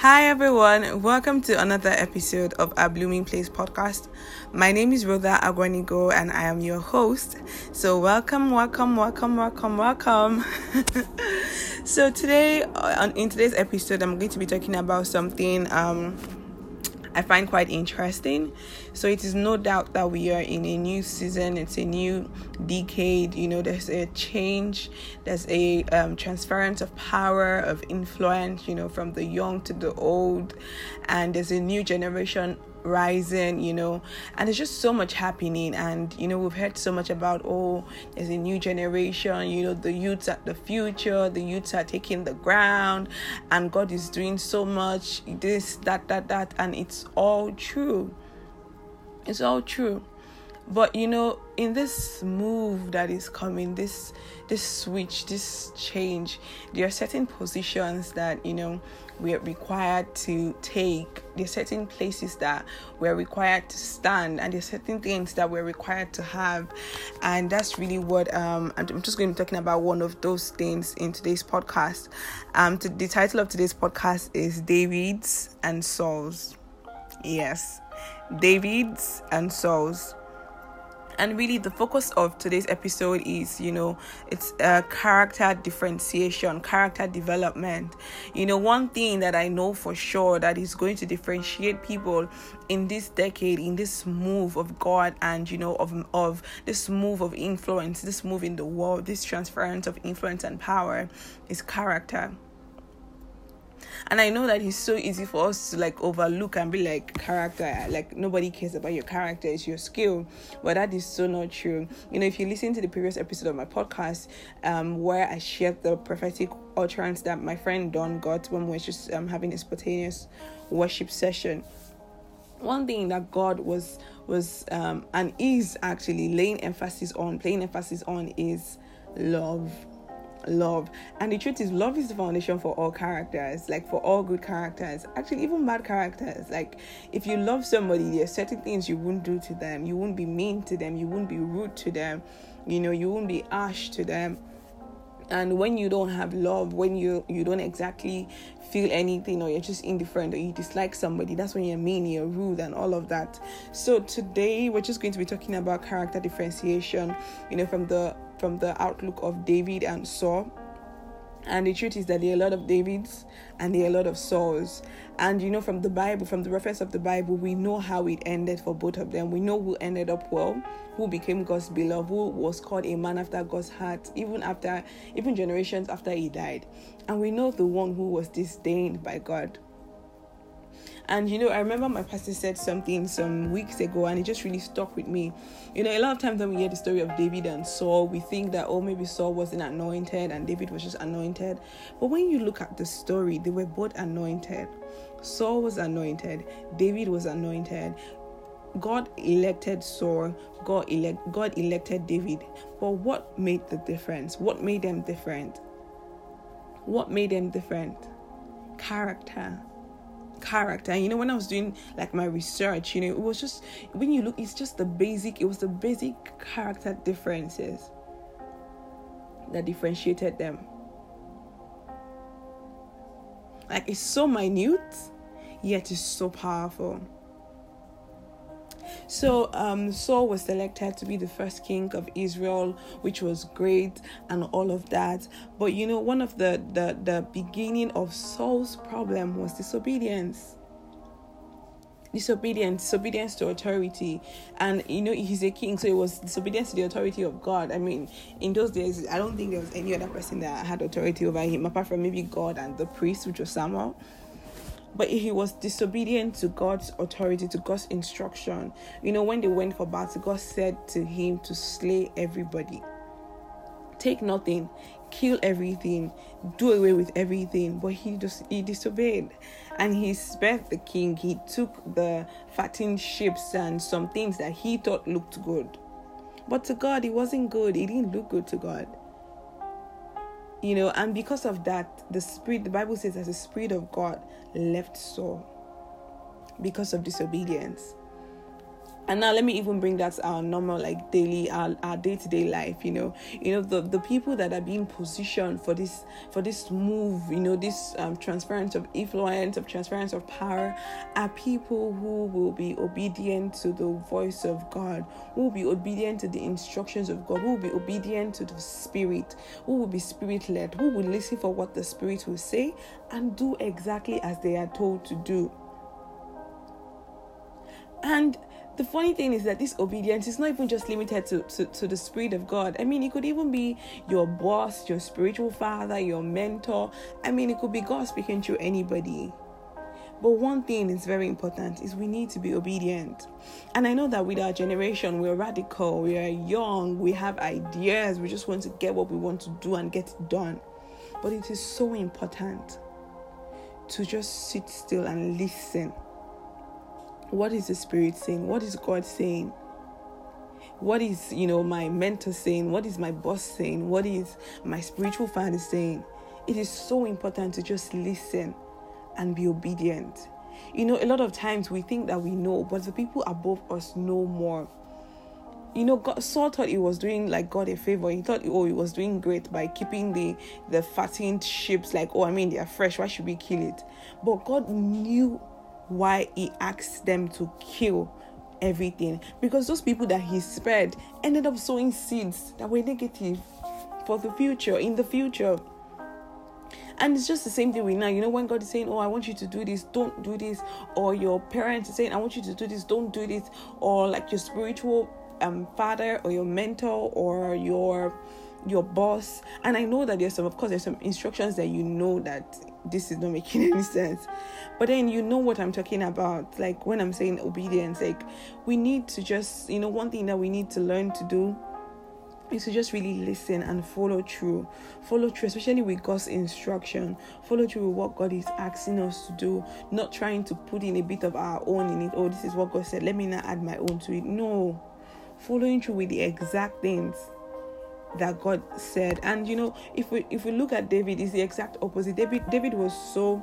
Hi everyone, welcome to another episode of our Blooming Place podcast. My name is Rhoda Agwanigo and I am your host. So welcome, welcome, welcome, welcome, welcome. so today, uh, in today's episode, I'm going to be talking about something um I find quite interesting. So it is no doubt that we are in a new season. It's a new decade. You know, there's a change. There's a um, transference of power, of influence. You know, from the young to the old, and there's a new generation rising, you know, and there's just so much happening. And you know, we've heard so much about oh, there's a new generation, you know, the youths at the future, the youths are taking the ground, and God is doing so much, this, that, that, that, and it's all true. It's all true. But you know, in this move that is coming, this this switch, this change, there are certain positions that you know we're required to take. There are certain places that we're required to stand, and there are certain things that we're required to have. And that's really what um, I'm just going to be talking about one of those things in today's podcast. Um, to, the title of today's podcast is David's and Saul's. Yes, David's and Saul's and really the focus of today's episode is you know it's a character differentiation character development. You know one thing that i know for sure that is going to differentiate people in this decade in this move of god and you know of of this move of influence this move in the world this transference of influence and power is character and I know that it's so easy for us to like overlook and be like character, like nobody cares about your character, it's your skill. But that is so not true. You know, if you listen to the previous episode of my podcast, um, where I shared the prophetic utterance that my friend Don got when we were just um, having a spontaneous worship session one thing that God was was um, and is actually laying emphasis on, playing emphasis on is love love. And the truth is love is the foundation for all characters like for all good characters. Actually even bad characters. Like if you love somebody there are certain things you wouldn't do to them. You wouldn't be mean to them. You wouldn't be rude to them. You know you wouldn't be harsh to them. And when you don't have love when you you don't exactly feel anything or you're just indifferent or you dislike somebody that's when you're mean you're rude and all of that. So today we're just going to be talking about character differentiation you know from the from the outlook of David and Saul. And the truth is that there are a lot of Davids and there are a lot of Sauls. And you know, from the Bible, from the reference of the Bible, we know how it ended for both of them. We know who ended up well, who became God's beloved, who was called a man after God's heart, even after, even generations after he died. And we know the one who was disdained by God. And you know, I remember my pastor said something some weeks ago, and it just really stuck with me. You know, a lot of times when we hear the story of David and Saul, we think that oh, maybe Saul wasn't anointed and David was just anointed. But when you look at the story, they were both anointed. Saul was anointed, David was anointed. God elected Saul, God elect God elected David. But what made the difference? What made them different? What made them different? Character character. You know when i was doing like my research you know it was just when you look it's just the basic it was the basic character differences that differentiated them. Like it's so minute yet it's so powerful so um, Saul was selected to be the first king of Israel, which was great and all of that. But you know, one of the the, the beginning of Saul's problem was disobedience. Disobedience disobedience to authority. And you know he's a king so it was disobedience to the authority of god. I mean in those days i don't think there was any other person that had authority over him apart from maybe god and the priest which was samuel but he was disobedient to God's authority, to God's instruction. You know, when they went for battle, God said to him to slay everybody. Take nothing, kill everything, do away with everything. But he just he disobeyed. And he spared the king. He took the fattened sheep and some things that he thought looked good. But to God, it wasn't good. It didn't look good to God you know and because of that the spirit the bible says that the spirit of god left saul because of disobedience and now let me even bring that our normal like daily our, our day-to-day life you know. You know the the people that are being positioned for this for this move you know this um, transference of influence of transference of power are people who will be obedient to the voice of god who will be obedient to the instructions of god who will be obedient to the spirit who will be spirit led who will listen for what the spirit will say and do exactly as they are told to do. And the funny thing is that this obedience is not even just limited to, to, to, the Spirit of God. I mean, it could even be your boss, your spiritual father, your mentor. I mean, it could be God speaking to anybody. But one thing is very important is we need to be obedient. And I know that with our generation, we're radical, we are young, we have ideas, we just want to get what we want to do and get it done. But it is so important to just sit still and listen what is the spirit saying? What is god saying? What is you know my mentor saying? What is my boss saying? What is my spiritual father saying? It is so important to just listen and be obedient. You know a lot of times we think that we know but the people above us know more. You know God, Saul thought he was doing like God a favor. He thought oh he was doing great by keeping the the fattened sheep like oh I mean they are fresh. Why should we kill it? But God knew why he asked them to kill everything. Because those people that he spared ended up sowing seeds that were negative for the future in the future. And it's just the same thing with now. You know when god is saying oh i want you to do this don't do this or your parents are saying i want you to do this don't do this or like your spiritual um father or your mentor or your your boss. And i know that there's some of course there's some instructions that you know that this is not making any sense. But then you know what i'm talking about. Like when i'm saying obedience like we need to just you know one thing that we need to learn to do is to just really listen and follow through. Follow through especially with god's instruction. Follow through with what god is asking us to do. Not trying to put in a bit of our own in it. Oh this is what god said. Let me not add my own to it. No. Following through with the exact things that God said. And you know, if we if we look at David, it's the exact opposite. David David was so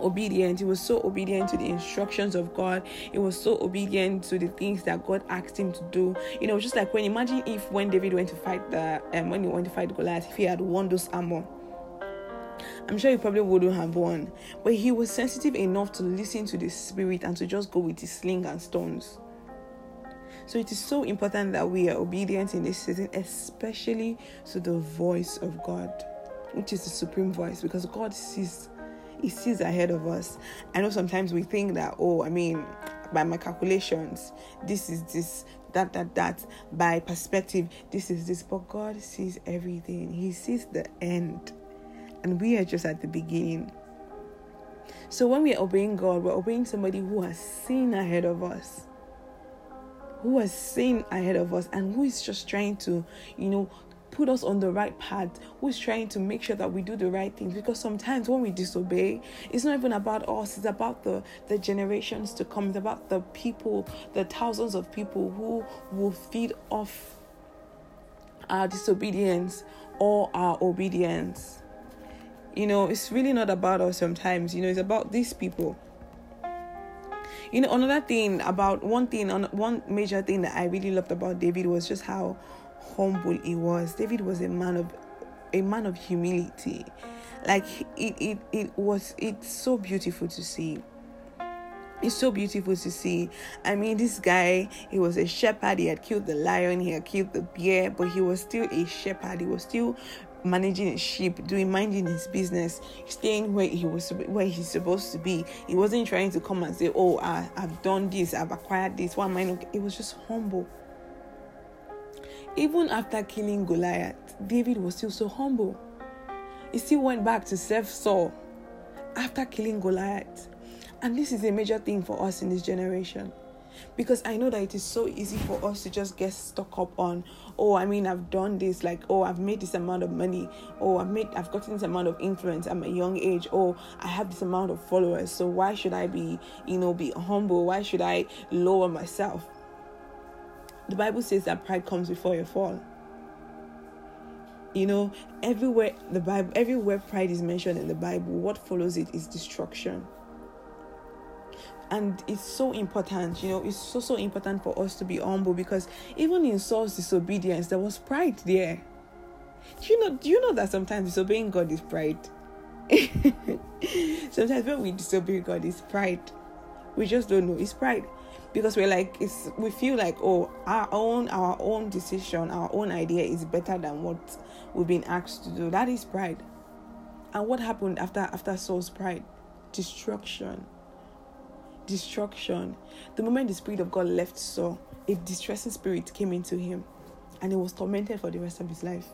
obedient. He was so obedient to the instructions of God. He was so obedient to the things that God asked him to do. You know, just like when imagine if when David went to fight the um when he went to fight Goliath, if he had won those armor. I'm sure he probably wouldn't have won. But he was sensitive enough to listen to the spirit and to just go with his sling and stones. So it is so important that we are obedient in this season, especially to the voice of God, which is the supreme voice, because God sees he sees ahead of us. I know sometimes we think that, oh, I mean, by my calculations, this is this, that, that, that, by perspective, this is this. But God sees everything, He sees the end, and we are just at the beginning. So when we are obeying God, we're obeying somebody who has seen ahead of us who has seen ahead of us and who is just trying to, you know, put us on the right path, who is trying to make sure that we do the right things. Because sometimes when we disobey, it's not even about us, it's about the, the generations to come, it's about the people, the thousands of people who will feed off our disobedience or our obedience. You know, it's really not about us sometimes, you know, it's about these people you know another thing about one thing on one major thing that i really loved about david was just how humble he was david was a man of a man of humility like it it, it was it's so beautiful to see it's so beautiful to see. I mean, this guy, he was a shepherd. He had killed the lion, he had killed the bear, but he was still a shepherd. He was still managing his sheep, doing minding his business, staying where he was where he's supposed to be. He wasn't trying to come and say, "Oh, I, I've done this, I've acquired this." Why am I not? It was just humble. Even after killing Goliath, David was still so humble. He still went back to serve Saul after killing Goliath. And this is a major thing for us in this generation because I know that it is so easy for us to just get stuck up on, oh, I mean, I've done this, like, oh, I've made this amount of money, oh, I've made, I've gotten this amount of influence at my young age, oh, I have this amount of followers, so why should I be, you know, be humble? Why should I lower myself? The Bible says that pride comes before a fall. You know, everywhere the Bible, everywhere pride is mentioned in the Bible, what follows it is destruction and it's so important you know it's so so important for us to be humble because even in saul's disobedience there was pride there. Do you know do you know that sometimes disobeying god is pride? Sometimes when we disobey god is pride. We just don't know. It's pride because we're like it's we feel like oh our own our own decision our own idea is better than what we've been asked to do. That is pride. And what happened after after saul's pride? Destruction destruction. The moment the Spirit of God left Saul, a distressing spirit came into him and he was tormented for the rest of his life.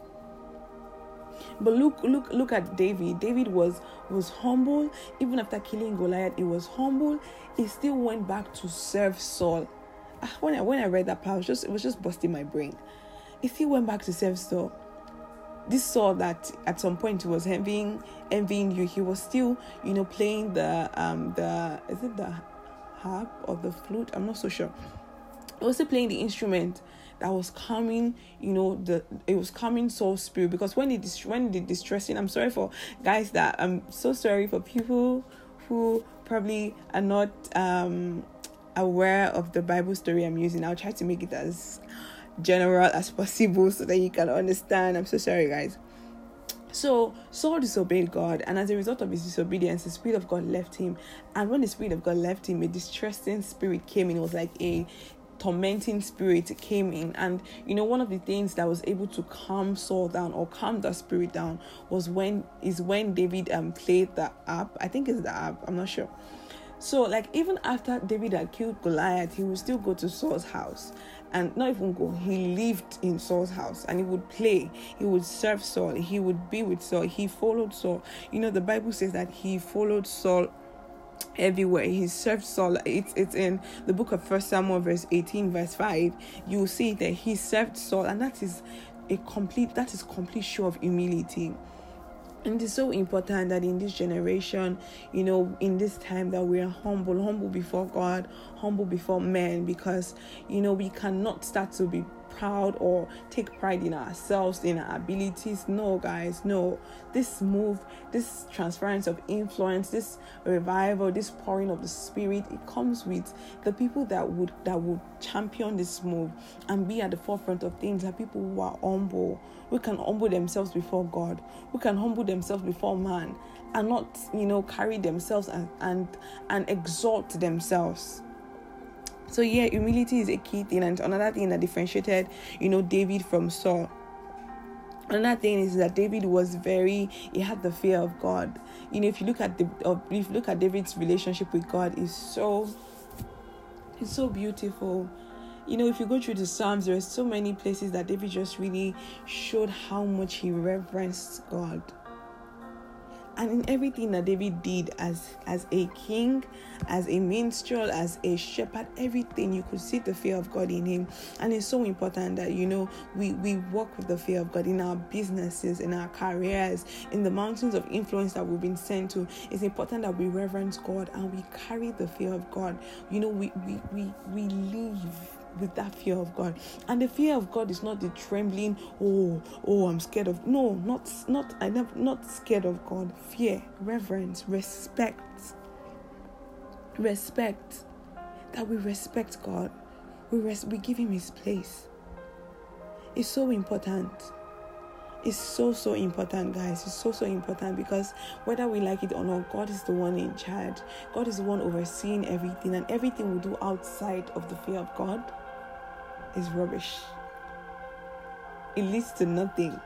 But look, look, look at David. David was was humble. Even after killing Goliath, he was humble. He still went back to serve Saul. Ah, when I when I read that part, it was just it was just busting my brain. He still went back to serve Saul. This Saul that at some point he was envying envying you. He was still, you know, playing the um the is it the harp or the flute. I'm not so sure. Also playing the instrument that was coming, you know, the it was coming Saul spirit because when it when the distressing, I'm sorry for guys that I'm so sorry for people who probably are not um aware of the Bible story I'm using. I'll try to make it as general as possible so that you can understand. I'm so sorry guys. So Saul disobeyed God, and as a result of his disobedience, the Spirit of God left him. And when the Spirit of God left him, a distressing spirit came in. It was like a tormenting spirit came in. And you know, one of the things that was able to calm Saul down or calm that spirit down was when is when David um played the app I think it's the app I'm not sure. So, like, even after David had killed Goliath, he would still go to Saul's house and not even go. He lived in Saul's house and he would play. He would serve Saul. He would be with Saul. He followed Saul. You know, the Bible says that he followed Saul everywhere he served Saul. It's it's in the book of First Samuel, verse 18, verse 5. You see that he served Saul, and that is a complete that is complete show of humility and it's so important that in this generation you know in this time that we are humble humble before god humble before men because you know we cannot start to be proud or take pride in ourselves, in our abilities. No, guys, no. This move, this transference of influence, this revival, this pouring of the spirit, it comes with the people that would that would champion this move and be at the forefront of things are people who are humble, who can humble themselves before God, who can humble themselves before man and not, you know, carry themselves and and, and exalt themselves. So yeah, humility is a key thing, and another thing that differentiated, you know, David from Saul. Another thing is that David was very he had the fear of God. You know, if you look at the if you look at David's relationship with God, is so it's so beautiful. You know, if you go through the Psalms, there are so many places that David just really showed how much he reverenced God and in everything that David did as as a king, as a minstrel, as a shepherd, everything you could see the fear of God in him. And it's so important that you know we we walk with the fear of God in our businesses, in our careers, in the mountains of influence that we've been sent to. It's important that we reverence God and we carry the fear of God. You know, we we we, we live with that fear of God. And the fear of God is not the trembling, oh, oh, I'm scared of no, not not I never not scared of God. Fear, reverence, respect. Respect. That we respect God. We res- we give him his place. It's so important. It's so so important, guys. It's so so important because whether we like it or not, God is the one in charge. God is the one overseeing everything, and everything we do outside of the fear of God is rubbish. It leads to nothing.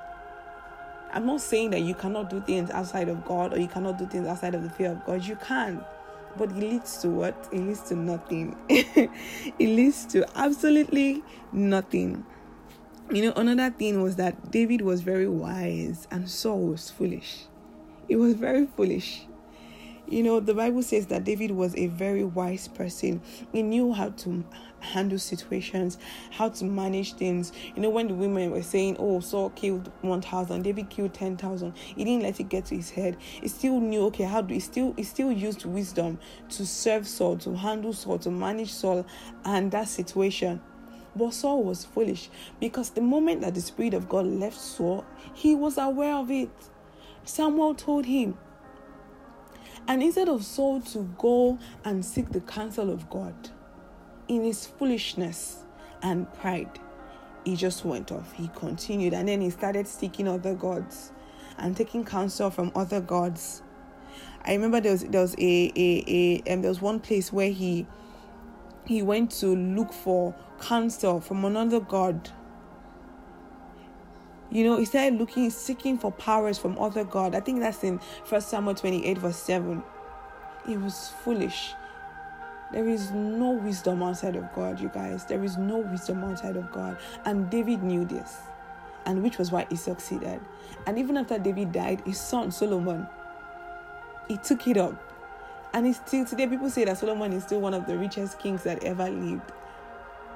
I'm not saying that you cannot do things outside of God or you cannot do things outside of the fear of God. You can. But it leads to what? It leads to nothing. it leads to absolutely nothing. You know, another thing was that David was very wise and Saul was foolish. He was very foolish. You know, the Bible says that David was a very wise person. He knew how to handle situations, how to manage things. You know, when the women were saying, Oh, Saul killed 1,000, David killed 10,000, he didn't let it get to his head. He still knew, okay, how do he still, he still used wisdom to serve Saul, to handle Saul, to manage Saul and that situation. But Saul was foolish because the moment that the Spirit of God left Saul, he was aware of it. Samuel told him, And instead of Saul to go and seek the counsel of God, in his foolishness and pride, he just went off. He continued and then he started seeking other gods and taking counsel from other gods. I remember there was there was a a, a um, there was one place where he he went to look for counsel from another god. You know, he started looking, seeking for powers from other God. I think that's in First Samuel 28, verse 7. It was foolish. There is no wisdom outside of God, you guys. There is no wisdom outside of God. And David knew this, and which was why he succeeded. And even after David died, his son Solomon, he took it up. And it's still today, people say that Solomon is still one of the richest kings that ever lived.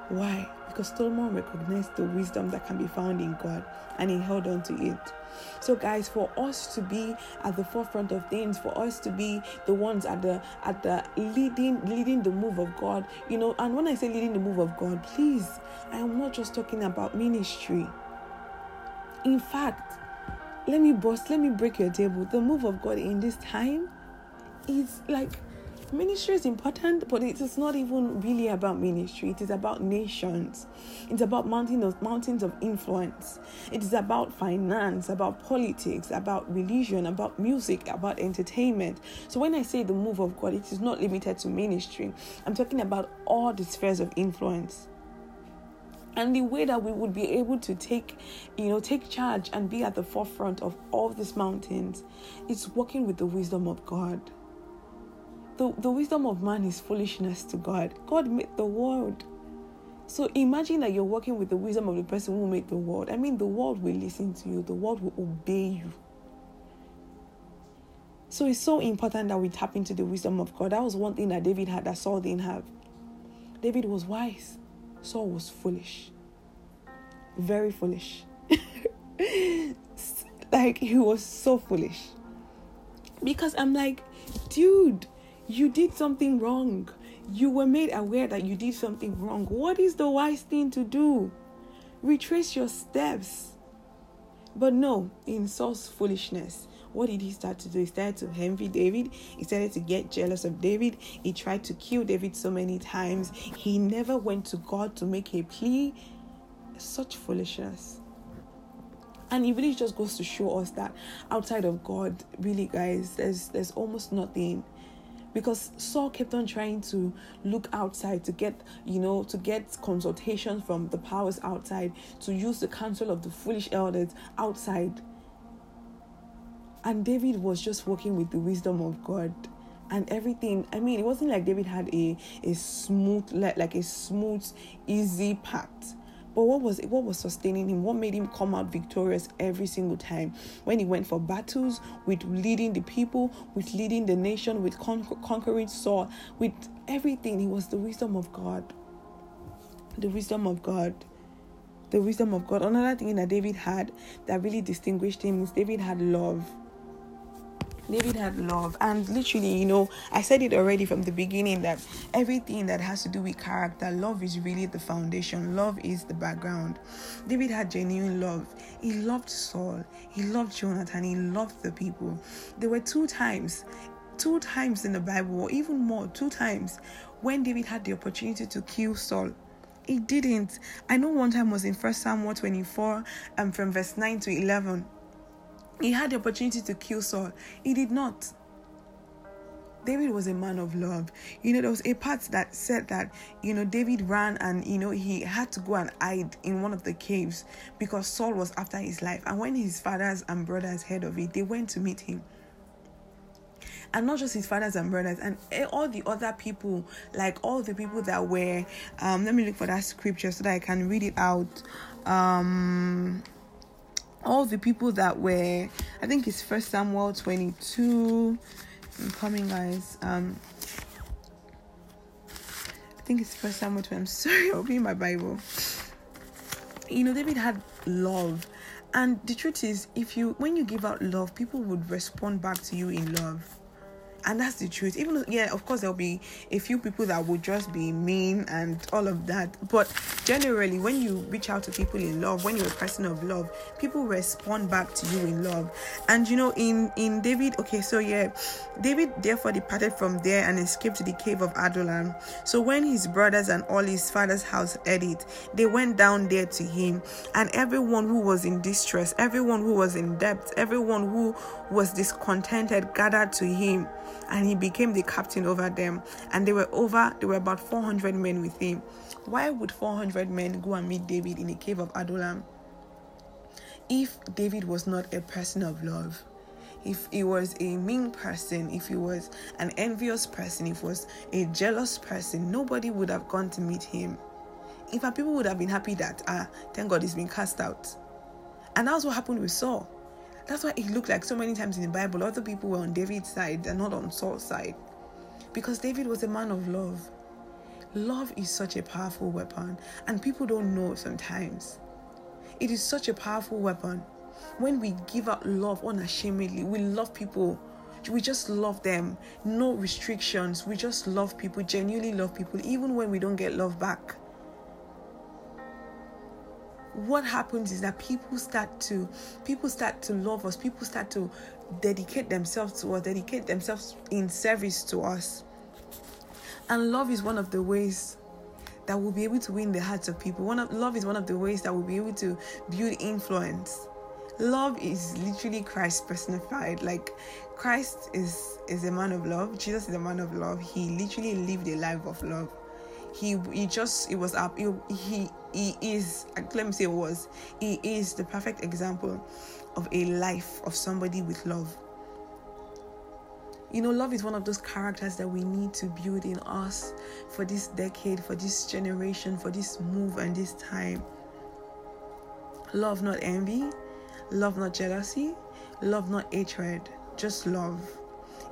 Why? Because Solomon recognized the wisdom that can be found in God and he held on to it. So guys, for us to be at the forefront of things, for us to be the ones at the at the leading leading the move of God, you know, and when I say leading the move of God, please, I am not just talking about ministry. In fact, let me bust, let me break your table. The move of God in this time is like ministry is important, but it is not even really about ministry. It is about nations. It's about mountains of mountains of influence. It is about finance, about politics, about religion, about music, about entertainment. So when I say the move of God, it is not limited to ministry. I'm talking about all the spheres of influence and the way that we would be able to take you know take charge and be at the forefront of all these mountains is working with the wisdom of god the, the wisdom of man is foolishness to God. God made the world. So imagine that you're working with the wisdom of the person who made the world. I mean, the world will listen to you, the world will obey you. So it's so important that we tap into the wisdom of God. That was one thing that David had that Saul didn't have. David was wise, Saul was foolish. Very foolish. like, he was so foolish. Because I'm like, dude, you did something wrong. You were made aware that you did something wrong. What is the wise thing to do? Retrace your steps. But no, in Saul's foolishness, what did he start to do? He started to envy David. He started to get jealous of David. He tried to kill David so many times. He never went to God to make a plea. Such foolishness. And it really just goes to show us that outside of God, really, guys, there's there's almost nothing because Saul kept on trying to look outside to get, you know, to get consultation from the powers outside, to use the counsel of the foolish elders outside. And David was just working with the wisdom of God and everything. I mean, it wasn't like David had a a smooth like a smooth, easy path but what was what was sustaining him? What made him come out victorious every single time when he went for battles with leading the people, with leading the nation, with con- conquering Saul, with everything? He was the wisdom of God. The wisdom of God. The wisdom of God. Another thing that David had that really distinguished him is David had love. David had love, and literally, you know, I said it already from the beginning that everything that has to do with character, love is really the foundation, love is the background. David had genuine love. He loved Saul, he loved Jonathan, he loved the people. There were two times, two times in the Bible, or even more, two times when David had the opportunity to kill Saul he didn't. I know one time was in First Samuel 24 and um, from verse 9 to 11. He had the opportunity to kill Saul. He did not. David was a man of love. You know, there was a part that said that, you know, David ran and, you know, he had to go and hide in one of the caves because Saul was after his life. And when his fathers and brothers heard of it, they went to meet him. And not just his fathers and brothers, and all the other people, like all the people that were, um, let me look for that scripture so that I can read it out. Um, all the people that were i think it's first samuel 22 i'm coming guys um i think it's first samuel 22 i'm sorry i'll be in my bible. You know david had love. And the truth is if you when you give out love people would respond back to you in love and that's the truth. Even though, yeah of course there'll be a few people that will just be mean and all of that. But generally when you reach out to people in love when you're a person of love people respond back to you in love. And you know in in david okay so yeah david therefore departed from there and escaped to the cave of adullam. So when his brothers and all his father's house heard it they went down there to him. And everyone who was in distress everyone who was in debt everyone who was discontented gathered to him and he became the captain over them. And they were over, there were about 400 men with him. Why would 400 men go and meet David in the cave of Adullam? If David was not a person of love, if he was a mean person, if he was an envious person, if he was a jealous person, nobody would have gone to meet him. In fact, people would have been happy that, ah, thank God he's been cast out. And that's what happened with Saul. That's why it looked like so many times in the Bible, other people were on David's side and not on Saul's side. Because David was a man of love. Love is such a powerful weapon, and people don't know sometimes. It is such a powerful weapon. When we give out love unashamedly, we love people. We just love them. No restrictions. We just love people, genuinely love people, even when we don't get love back what happens is that people start to people start to love us people start to dedicate themselves to us dedicate themselves in service to us. And love is one of the ways that we'll be able to win the hearts of people. One of love is one of the ways that we'll be able to build influence. Love is literally christ personified. Like christ is is a man of love. Jesus is a man of love. He literally lived a life of love he he just it was up he, he he is let me say was he is the perfect example of a life of somebody with love. You know love is one of those characters that we need to build in us for this decade for this generation for this move and this time. Love not envy. Love not jealousy. Love not hatred. Just love.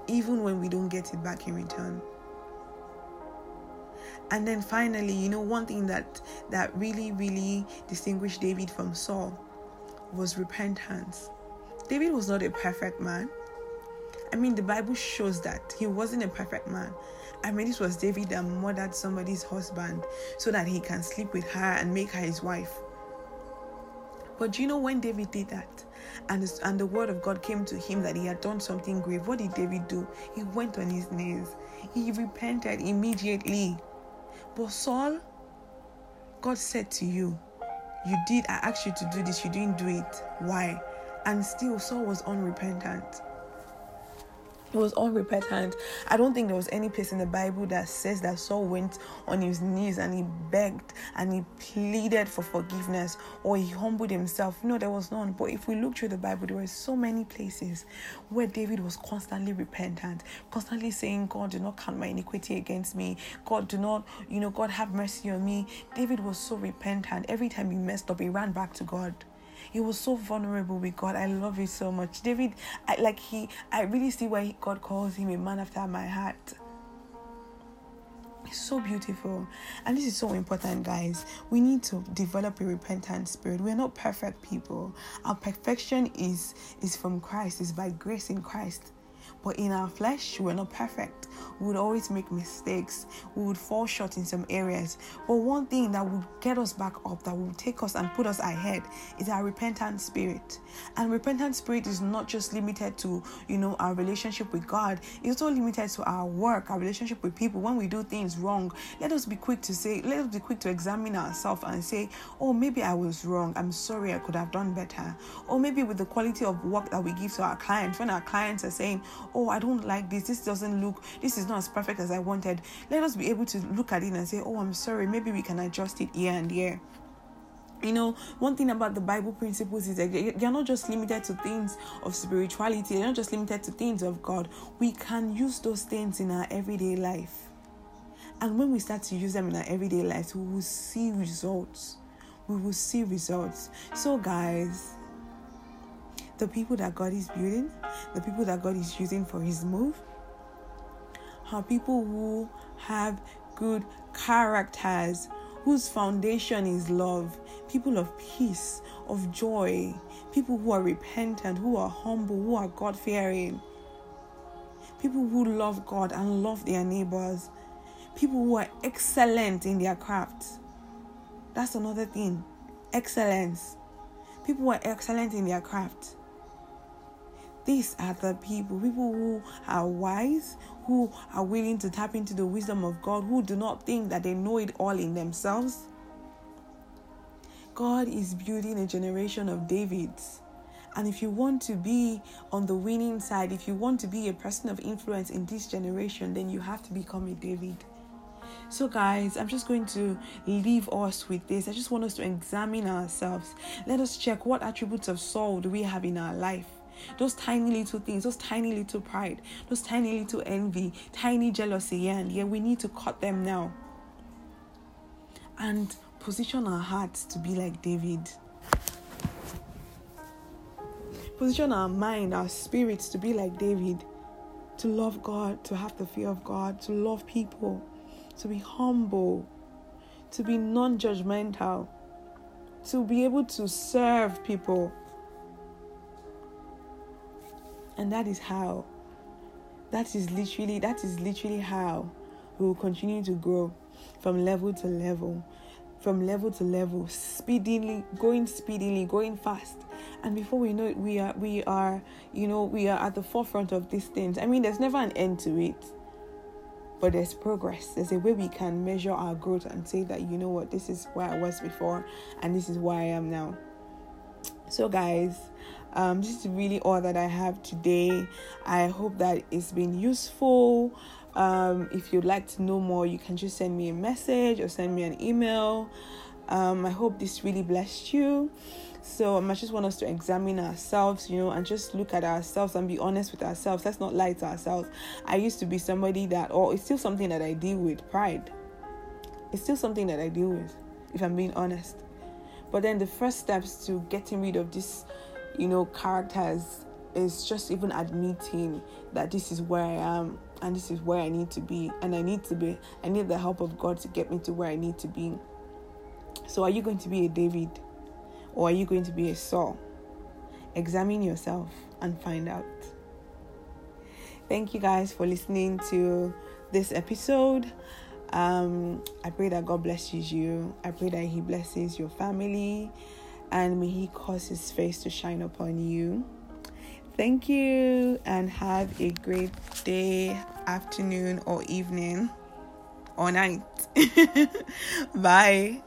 Even when we don't get it back in return and then finally you know one thing that that really really distinguished david from saul was repentance. David was not a perfect man. I mean the bible shows that he wasn't a perfect man. I mean this was david that murdered somebody's husband so that he can sleep with her and make her his wife. But you know when david did that and, and the word of god came to him that he had done something grave what did david do? He went on his knees. He repented immediately but Saul, God said to you, You did, I asked you to do this, you didn't do it. Why? And still, Saul was unrepentant. He was unrepentant. I don't think there was any place in the Bible that says that Saul went on his knees and he begged and he pleaded for forgiveness or he humbled himself. No, there was none. But if we look through the Bible, there were so many places where David was constantly repentant, constantly saying, God, do not count my iniquity against me. God, do not, you know, God have mercy on me. David was so repentant. Every time he messed up, he ran back to God he was so vulnerable with God. I love it so much. David, I like he I really see why God calls him a man after my heart. It's so beautiful. And this is so important, guys. We need to develop a repentant spirit. We're not perfect people. Our perfection is is from Christ, is by grace in Christ. But in our flesh, we're not perfect. We would always make mistakes. We would fall short in some areas. But one thing that would get us back up, that will take us and put us ahead, is our repentant spirit. And repentant spirit is not just limited to, you know, our relationship with God. It's also limited to our work, our relationship with people. When we do things wrong, let us be quick to say, let us be quick to examine ourselves and say, oh, maybe I was wrong. I'm sorry. I could have done better. Or maybe with the quality of work that we give to our clients, when our clients are saying, oh, I don't like this, this doesn't look, this is not as perfect as I wanted, let us be able to look at it and say, oh, I'm sorry, maybe we can adjust it here and there. You know one thing about the bible principles is that they're not just limited to things of spirituality. They're not just limited to things of god. We can use those things in our everyday life. And when we start to use them in our everyday lives we will see results. We will see results. So guys the people that God is building, the people that God is using for His move, are people who have good characters, whose foundation is love, people of peace, of joy, people who are repentant, who are humble, who are God fearing, people who love God and love their neighbors, people who are excellent in their craft. That's another thing. Excellence. People who are excellent in their craft. These are the people, people who are wise, who are willing to tap into the wisdom of God, who do not think that they know it all in themselves. God is building a generation of Davids. And if you want to be on the winning side, if you want to be a person of influence in this generation, then you have to become a David. So, guys, I'm just going to leave us with this. I just want us to examine ourselves. Let us check what attributes of Saul do we have in our life. Those tiny little things, those tiny little pride, those tiny little envy, tiny jealousy, and yeah, we need to cut them now. And position our hearts to be like David. Position our mind, our spirits to be like David. To love God, to have the fear of God, to love people, to be humble, to be non judgmental, to be able to serve people and that is how that is literally that is literally how we will continue to grow from level to level from level to level speedily going speedily going fast. And before we know it we are we are you know we are at the forefront of these things. I mean there's never an end to it but there's progress. There's a way we can measure our growth and say that you know what this is where i was before and this is where i am now. So guys um, this is really all that I have today. I hope that it's been useful. Um, if you'd like to know more, you can just send me a message or send me an email. Um, I hope this really blessed you. So I just want us to examine ourselves, you know, and just look at ourselves and be honest with ourselves. Let's not lie to ourselves. I used to be somebody that, or it's still something that I deal with pride. It's still something that I deal with, if I'm being honest. But then the first steps to getting rid of this you know, characters is just even admitting that this is where I am and this is where I need to be, and I need to be, I need the help of God to get me to where I need to be. So, are you going to be a David or are you going to be a Saul? Examine yourself and find out. Thank you guys for listening to this episode. Um, I pray that God blesses you. I pray that He blesses your family and may He cause His face to shine upon you. Thank you and have a great day, afternoon, or evening or night. Bye.